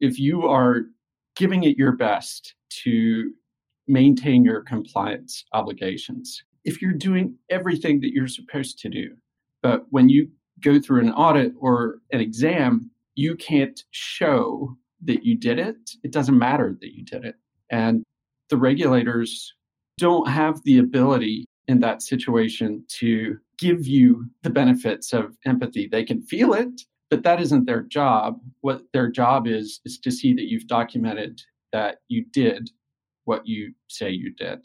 if you are giving it your best to maintain your compliance obligations, if you're doing everything that you're supposed to do, but when you go through an audit or an exam, you can't show that you did it, it doesn't matter that you did it. And the regulators don't have the ability in that situation to give you the benefits of empathy. They can feel it, but that isn't their job. What their job is, is to see that you've documented that you did what you say you did.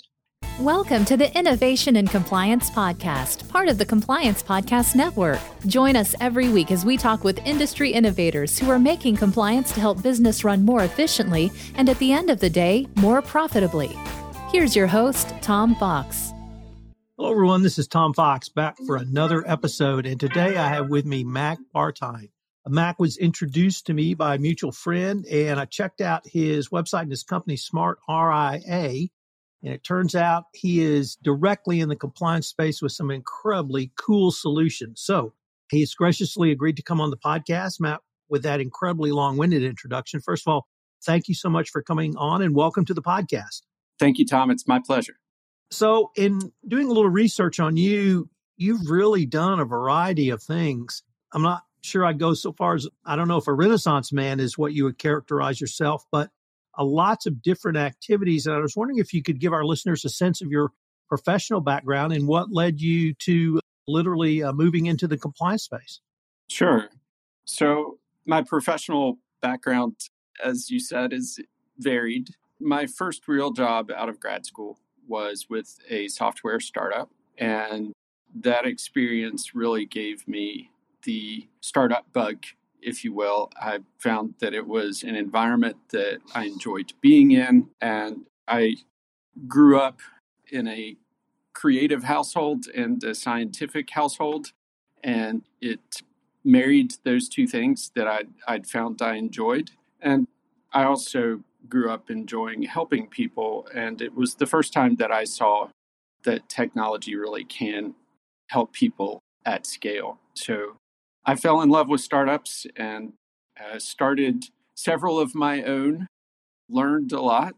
Welcome to the Innovation and Compliance Podcast, part of the Compliance Podcast Network. Join us every week as we talk with industry innovators who are making compliance to help business run more efficiently and at the end of the day, more profitably. Here's your host, Tom Fox. Hello, everyone. This is Tom Fox back for another episode. And today I have with me Mac Bartine. Mac was introduced to me by a mutual friend, and I checked out his website and his company, Smart RIA and it turns out he is directly in the compliance space with some incredibly cool solutions. So he's graciously agreed to come on the podcast, Matt, with that incredibly long winded introduction. First of all, thank you so much for coming on and welcome to the podcast. Thank you, Tom. It's my pleasure. So, in doing a little research on you, you've really done a variety of things. I'm not sure I'd go so far as I don't know if a Renaissance man is what you would characterize yourself, but uh, lots of different activities. And I was wondering if you could give our listeners a sense of your professional background and what led you to literally uh, moving into the compliance space. Sure. So, my professional background, as you said, is varied. My first real job out of grad school was with a software startup. And that experience really gave me the startup bug if you will. I found that it was an environment that I enjoyed being in. And I grew up in a creative household and a scientific household. And it married those two things that I'd, I'd found I enjoyed. And I also grew up enjoying helping people. And it was the first time that I saw that technology really can help people at scale. So I fell in love with startups and uh, started several of my own, learned a lot,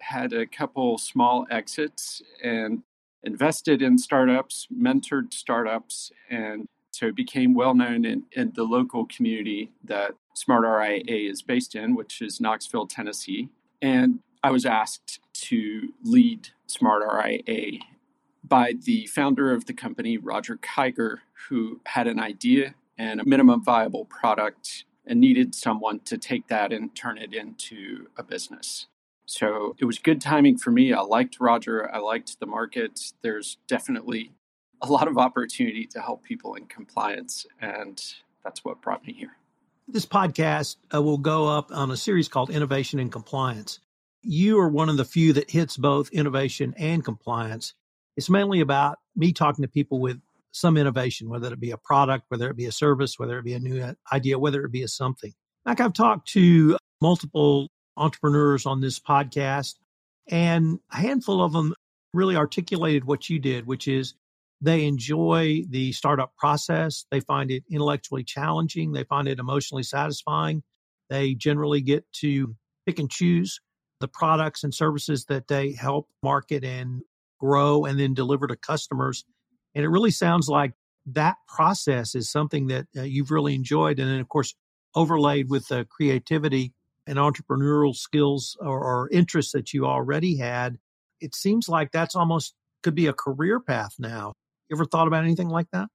had a couple small exits, and invested in startups, mentored startups, and so became well known in, in the local community that Smart RIA is based in, which is Knoxville, Tennessee. And I was asked to lead Smart RIA by the founder of the company, Roger Kiger, who had an idea and a minimum viable product and needed someone to take that and turn it into a business. So it was good timing for me. I liked Roger. I liked the market. There's definitely a lot of opportunity to help people in compliance. And that's what brought me here. This podcast uh, will go up on a series called Innovation and Compliance. You are one of the few that hits both innovation and compliance. It's mainly about me talking to people with some innovation, whether it be a product, whether it be a service, whether it be a new uh, idea, whether it be a something. Like I've talked to multiple entrepreneurs on this podcast, and a handful of them really articulated what you did, which is they enjoy the startup process. They find it intellectually challenging. They find it emotionally satisfying. They generally get to pick and choose the products and services that they help market and grow and then deliver to customers and it really sounds like that process is something that uh, you've really enjoyed. And then, of course, overlaid with the creativity and entrepreneurial skills or, or interests that you already had, it seems like that's almost could be a career path now. You ever thought about anything like that?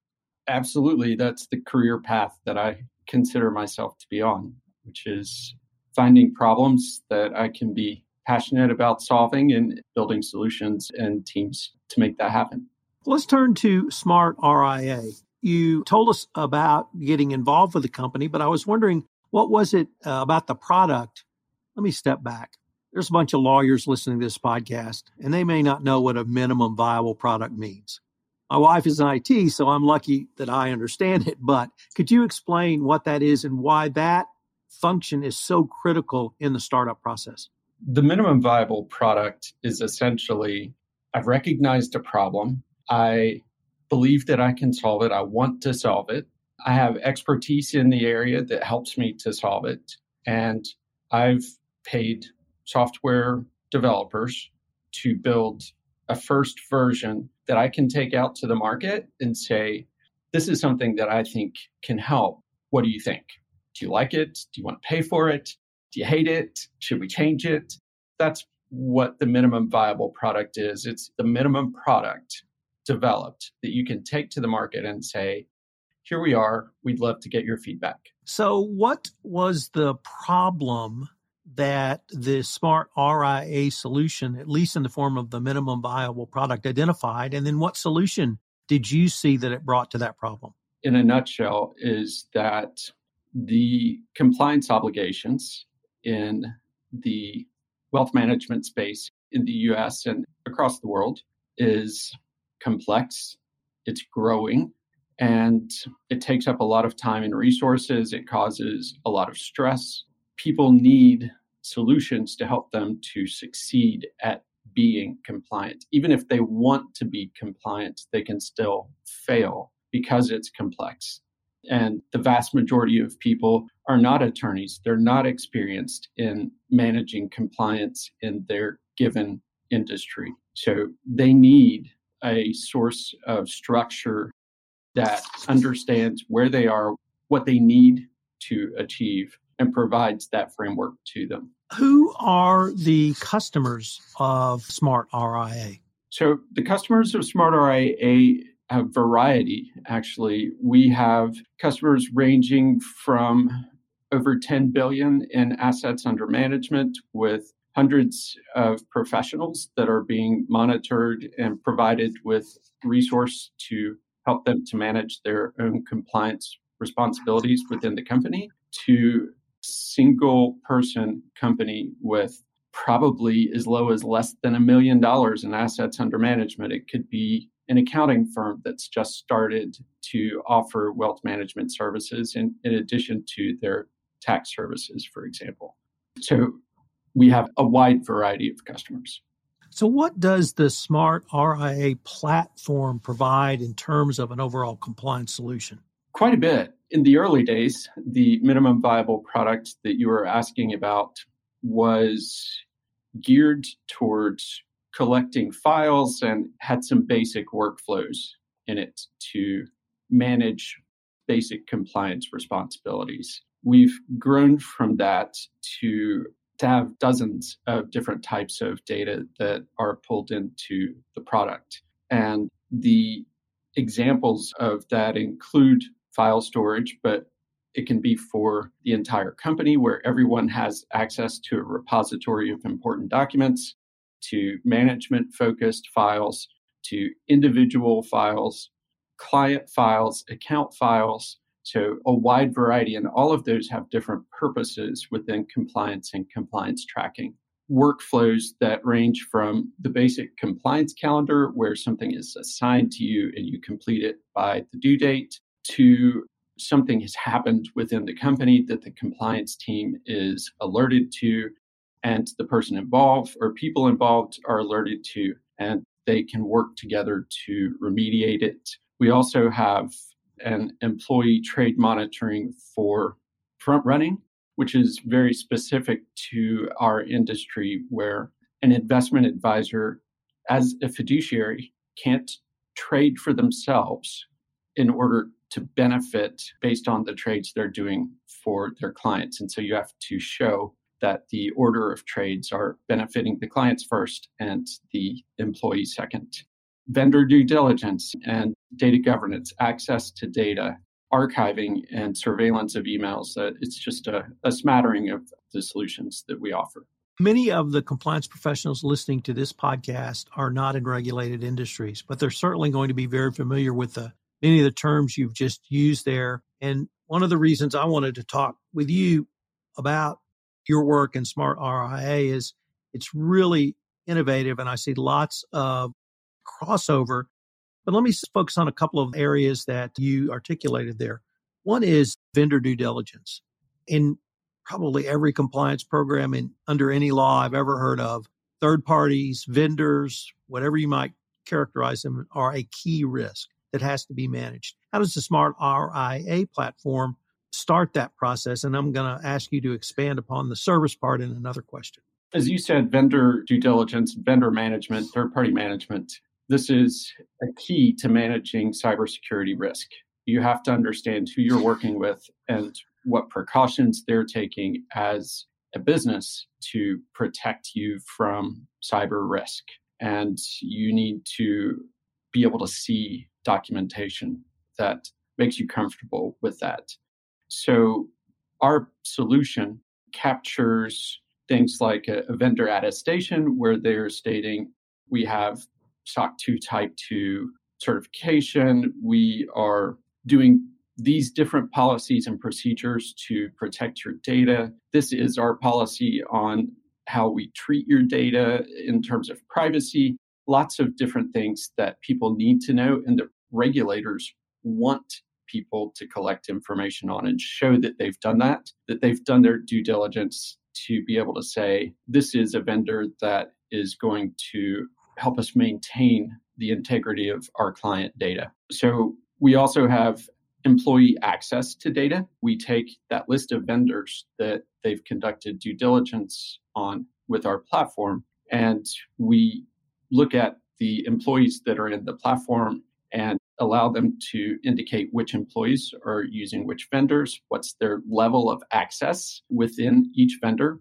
Absolutely. That's the career path that I consider myself to be on, which is finding problems that I can be passionate about solving and building solutions and teams to make that happen. Let's turn to Smart RIA. You told us about getting involved with the company, but I was wondering what was it uh, about the product? Let me step back. There's a bunch of lawyers listening to this podcast, and they may not know what a minimum viable product means. My wife is in IT, so I'm lucky that I understand it. But could you explain what that is and why that function is so critical in the startup process? The minimum viable product is essentially I've recognized a problem. I believe that I can solve it. I want to solve it. I have expertise in the area that helps me to solve it. And I've paid software developers to build a first version that I can take out to the market and say, this is something that I think can help. What do you think? Do you like it? Do you want to pay for it? Do you hate it? Should we change it? That's what the minimum viable product is. It's the minimum product developed that you can take to the market and say, here we are. We'd love to get your feedback. So, what was the problem that the smart RIA solution, at least in the form of the minimum viable product, identified? And then, what solution did you see that it brought to that problem? In a nutshell, is that the compliance obligations in the wealth management space in the US and across the world is complex, it's growing, and it takes up a lot of time and resources. It causes a lot of stress. People need solutions to help them to succeed at being compliant. Even if they want to be compliant, they can still fail because it's complex. And the vast majority of people are not attorneys. They're not experienced in managing compliance in their given industry. So they need a source of structure that understands where they are, what they need to achieve, and provides that framework to them. Who are the customers of Smart RIA? So, the customers of Smart RIA have variety, actually. We have customers ranging from over 10 billion in assets under management with hundreds of professionals that are being monitored and provided with resource to help them to manage their own compliance responsibilities within the company to single person company with probably as low as less than a million dollars in assets under management. It could be an accounting firm that's just started to offer wealth management services in, in addition to their tax services, for example. So we have a wide variety of customers. So, what does the Smart RIA platform provide in terms of an overall compliance solution? Quite a bit. In the early days, the minimum viable product that you were asking about was geared towards collecting files and had some basic workflows in it to manage basic compliance responsibilities. We've grown from that to to have dozens of different types of data that are pulled into the product. And the examples of that include file storage, but it can be for the entire company where everyone has access to a repository of important documents, to management focused files, to individual files, client files, account files, so, a wide variety, and all of those have different purposes within compliance and compliance tracking. Workflows that range from the basic compliance calendar, where something is assigned to you and you complete it by the due date, to something has happened within the company that the compliance team is alerted to, and the person involved or people involved are alerted to, and they can work together to remediate it. We also have and employee trade monitoring for front running, which is very specific to our industry, where an investment advisor, as a fiduciary, can't trade for themselves in order to benefit based on the trades they're doing for their clients. And so you have to show that the order of trades are benefiting the clients first and the employee second vendor due diligence and data governance, access to data, archiving, and surveillance of emails. Uh, it's just a, a smattering of the solutions that we offer. Many of the compliance professionals listening to this podcast are not in regulated industries, but they're certainly going to be very familiar with the many of the terms you've just used there. And one of the reasons I wanted to talk with you about your work in Smart RIA is it's really innovative, and I see lots of crossover. But let me focus on a couple of areas that you articulated there. One is vendor due diligence. In probably every compliance program in under any law I've ever heard of, third parties, vendors, whatever you might characterize them, are a key risk that has to be managed. How does the Smart RIA platform start that process? And I'm going to ask you to expand upon the service part in another question. As you said, vendor due diligence, vendor management, third party management, this is a key to managing cybersecurity risk. You have to understand who you're working with and what precautions they're taking as a business to protect you from cyber risk. And you need to be able to see documentation that makes you comfortable with that. So, our solution captures things like a, vendor attestation where they're stating we have SOC 2 Type 2 certification, we are doing these different policies and procedures to protect your data. This is our policy on how we treat your data in terms of privacy. Lots of different things that people need to know, and the regulators want people to collect information on and show that they've done that, that they've done their due diligence to be able to say, this is a vendor that is going to help us maintain the integrity of our client data. So we also have employee access to data. We take that list of vendors that they've conducted due diligence on with our platform, and we look at the employees that are in the platform and allow them to indicate which employees are using which vendors, what's their level of access within each vendor.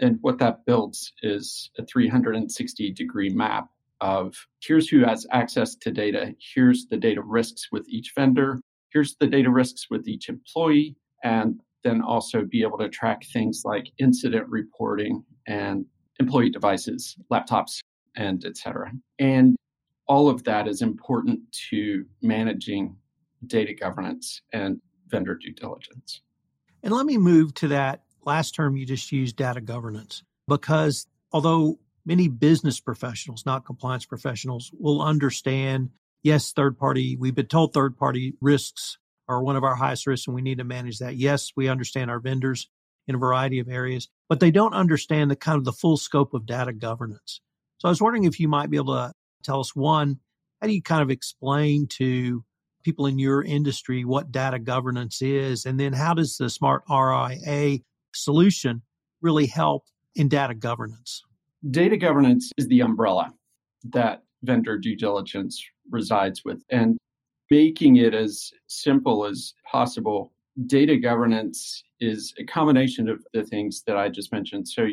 And what that builds is a 360 degree map of here's who has access to data, here's the data risks with each vendor, here's the data risks with each employee, and then also be able to track things like incident reporting and employee devices, laptops, and etc. And all of that is important to managing data governance and vendor due diligence. And let me move to that last term you just used, data governance, because although many business professionals, not compliance professionals, will understand yes, third party, we've been told third party risks are one of our highest risks and we need to manage that. Yes, we understand our vendors in a variety of areas, but they don't understand the kind of the full scope of data governance. So I was wondering if you might be able to tell us one, how do you kind of explain to people in your industry what data governance is? And then how does the smart RIA solution really help in data governance? Data governance is the umbrella that vendor due diligence resides with. And making it as simple as possible, data governance is a combination of the things that I just mentioned. So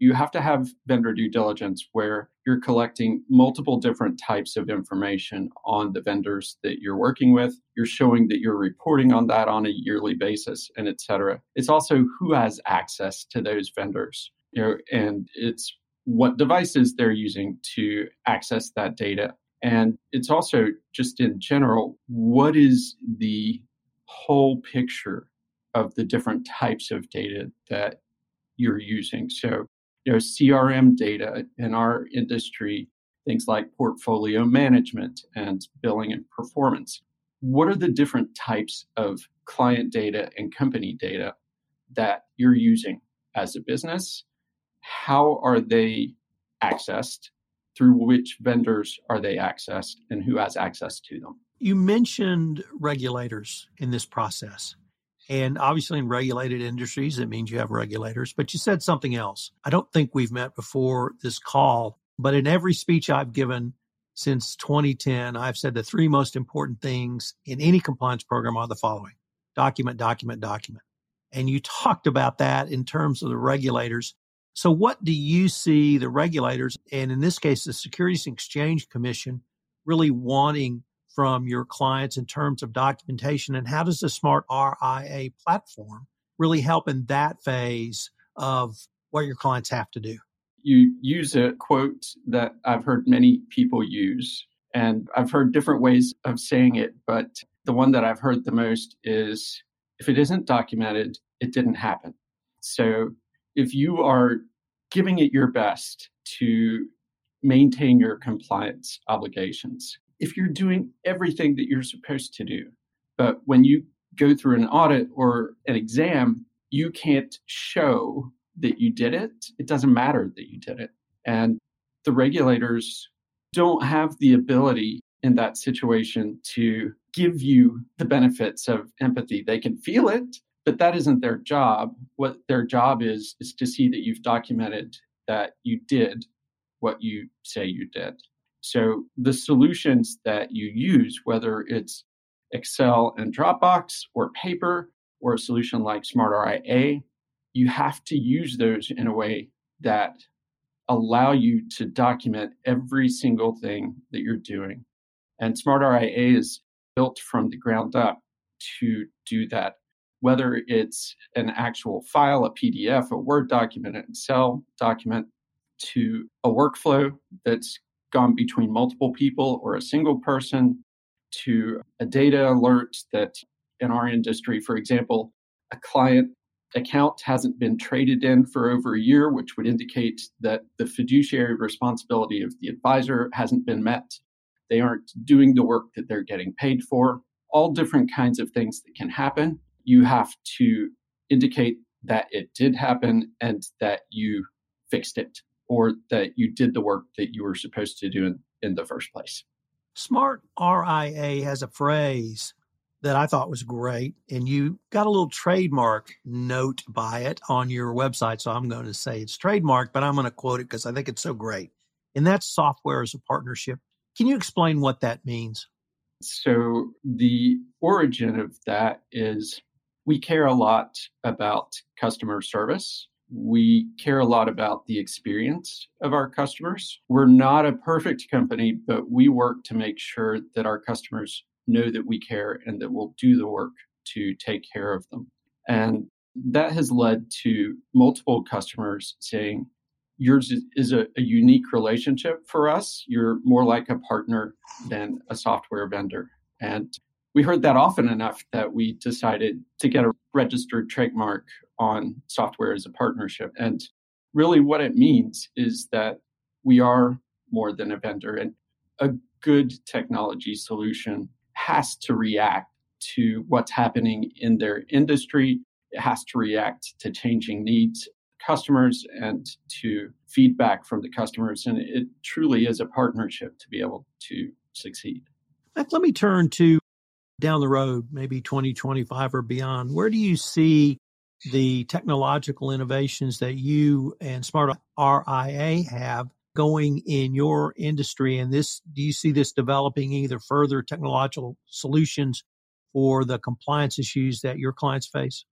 you have to have vendor due diligence where you're collecting multiple different types of information on the vendors that you're working with. You're showing that you're reporting on that on a yearly basis and et cetera. It's also who has access to those vendors. You know, and it's what devices they're using to access that data. And it's also just in general, what is the whole picture of the different types of data that you're using? So, you know, CRM data in our industry, things like portfolio management and billing and performance. What are the different types of client data and company data that you're using as a business? how are they accessed? Through which vendors are they accessed and who has access to them? You mentioned regulators in this process. And obviously, in regulated industries, it means you have regulators. But you said something else. I don't think we've met before this call, but in every speech I've given since 2010, I've said the three most important things in any compliance program are the following document, document, document. And you talked about that in terms of the regulators. So, what do you see the regulators, and in this case, the Securities and Exchange Commission, really wanting from your clients in terms of documentation? And how does the Smart RIA platform really help in that phase of what your clients have to do? You use a quote that I've heard many people use, and I've heard different ways of saying it, but the one that I've heard the most is if it isn't documented, it didn't happen. So if you are giving it your best to maintain your compliance obligations, if you're doing everything that you're supposed to do, but when you go through an audit or an exam, you can't show that you did it, it doesn't matter that you did it. And the regulators don't have the ability in that situation to give you the benefits of empathy. They can feel it, but that isn't their job. What their job is, is to see that you've documented that you did what you say you did. So the solutions that you use, whether it's Excel and Dropbox or paper or a solution like SmartRIA, you have to use those in a way that allow you to document every single thing that you're doing. And SmartRIA is built from the ground up to do that. Whether it's an actual file, a PDF, a Word document, an Excel document, to a workflow that's gone between multiple people or a single person, to a data alert that in our industry, for example, a client account hasn't been traded in for over a year, which would indicate that the fiduciary responsibility of the advisor hasn't been met. They aren't doing the work that they're getting paid for. All different kinds of things that can happen. You have to indicate that it did happen and that you fixed it or that you did the work that you were supposed to do in, in the first place. Smart RIA has a phrase that I thought was great. And you got a little trademark note by it on your website. So I'm going to say it's trademarked, but I'm going to quote it because I think it's so great. And that's software as a partnership. Can you explain what that means? So the origin of that is we care a lot about customer service. We care a lot about the experience of our customers. We're not a perfect company, but we work to make sure that our customers know that we care and that we'll do the work to take care of them. And that has led to multiple customers saying, Yours is a, a unique relationship for us. You're more like a partner than a software vendor. And we heard that often enough that we decided to get a registered trademark on software as a partnership. And really, what it means is that we are more than a vendor, and a good technology solution has to react to what's happening in their industry. It has to react to changing needs customers and to feedback from the customers. And it truly is a partnership to be able to succeed. Let me turn to down the road, maybe 2025 or beyond. Where do you see the technological innovations that you and Smart RIA have going in your industry and this do you see this developing either further technological solutions for the compliance issues that your clients face?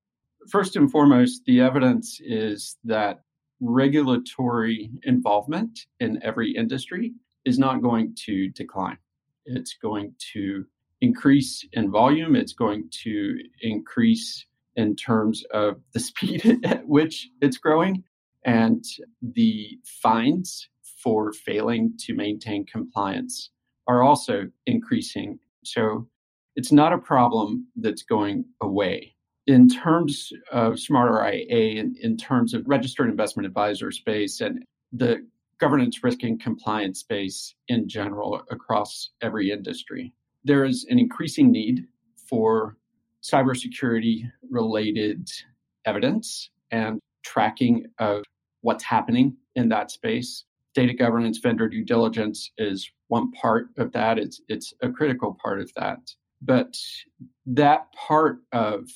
First and foremost the evidence is that regulatory involvement in every industry is not going to decline. It's going to increase in volume. It's going to increase in terms of the speed at which it's growing and the fines for failing to maintain compliance are also increasing. So it's not a problem that's going away. In terms of SmartRIA, in, in terms of registered investment advisor space and the governance, risk, and compliance space in general across every industry, there is an increasing need for cybersecurity related evidence and tracking of what's happening in that space data governance, vendor due diligence is one part of that. It's it's a critical part of that. But that part of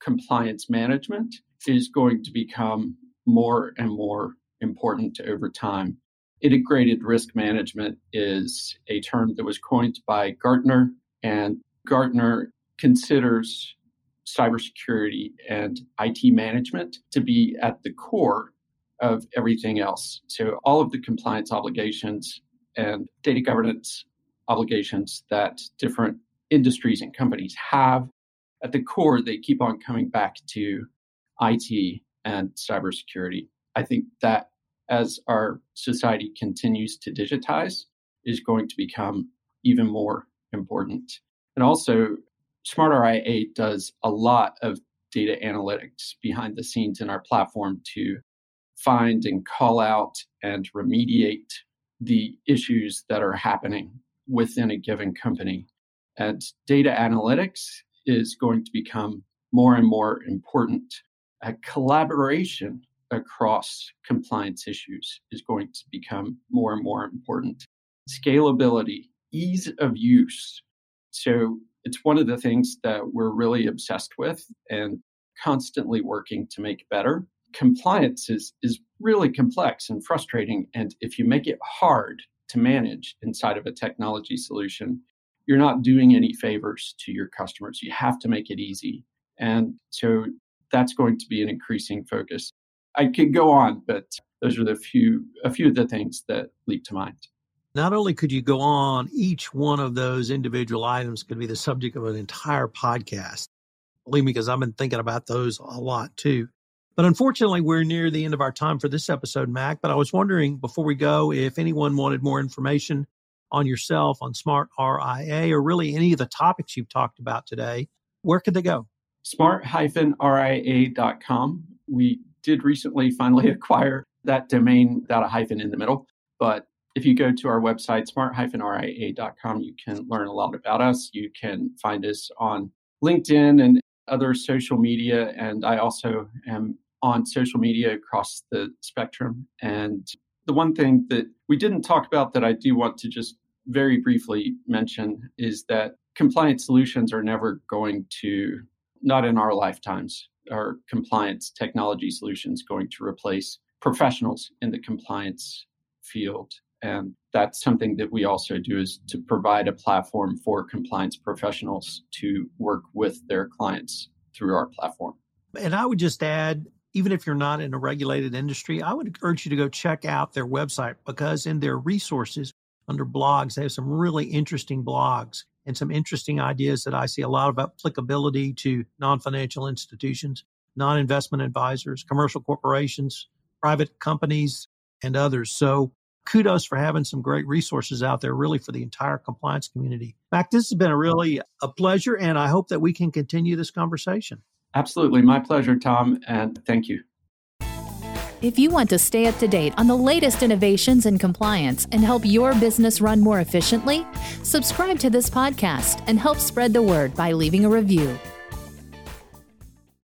compliance management is going to become more and more important over time. Integrated risk management is a term that was coined by Gartner, and Gartner considers cybersecurity and IT management to be at the core of everything else. So, all of the compliance obligations and data governance obligations that different industries and companies have, at the core, they keep on coming back to IT and cybersecurity. I think that as our society continues to digitize, is going to become even more important. And also, SmartRIA does a lot of data analytics behind the scenes in our platform to find and call out and remediate the issues that are happening within a given company. And data analytics is going to become more and more important. A collaboration across compliance issues is going to become more and more important. Scalability ease of use. So it's one of the things that we're really obsessed with and constantly working to make better. Compliance is, is really complex and frustrating. And if you make it hard to manage inside of a technology solution, you're not doing any favors to your customers. You have to make it easy. And so that's going to be an increasing focus. I could go on, but those are the few a few of the things that leap to mind. Not only could you go on, each one of those individual items could be the subject of an entire podcast. Believe me, because I've been thinking about those a lot too. But unfortunately, we're near the end of our time for this episode, Mac. But I was wondering before we go if anyone wanted more information on yourself, on Smart RIA, or really any of the topics you've talked about today, where could they go? Smart-RIA.com. We did recently finally acquire that domain without a hyphen in the middle. But if you go to our website, smart-ria.com, you can learn a lot about us. You can find us on LinkedIn and other social media. And I also am on social media across the spectrum. And the one thing that we didn't talk about that I do want to just very briefly mention is that compliance solutions are never going to, not in our lifetimes, are compliance technology solutions going to replace professionals in the compliance field. Mm-hmm. And that's something that we also do is to provide a platform for compliance professionals to work with their clients through our platform. And I would just add, even if you're not in a regulated industry, I would urge you to go check out their website because in their resources under blogs, they have some really interesting blogs and some interesting ideas that I see a lot of applicability to non financial institutions, non investment advisors, commercial corporations, private companies, and others. So kudos for having some great resources out there really for the entire compliance community. Mac, this has been a really a pleasure and I hope that we can continue this conversation. Absolutely. My pleasure, Tom, and thank you. If you want to stay up to date on the latest innovations in compliance and help your business run more efficiently, subscribe to this podcast and help spread the word by leaving a review.